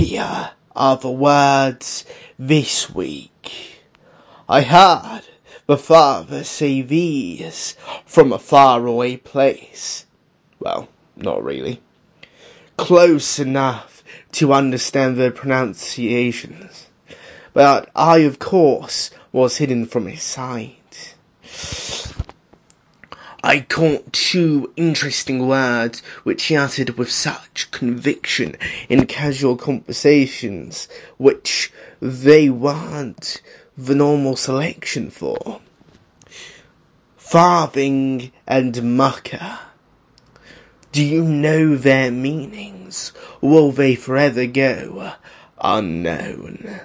Here are the words this week. I heard the father say these from a faraway place. Well, not really. Close enough to understand the pronunciations. But I, of course, was hidden from his sight. I caught two interesting words which he uttered with such conviction in casual conversations, which they weren't the normal selection for. Farthing and mucker. Do you know their meanings? Will they forever go unknown?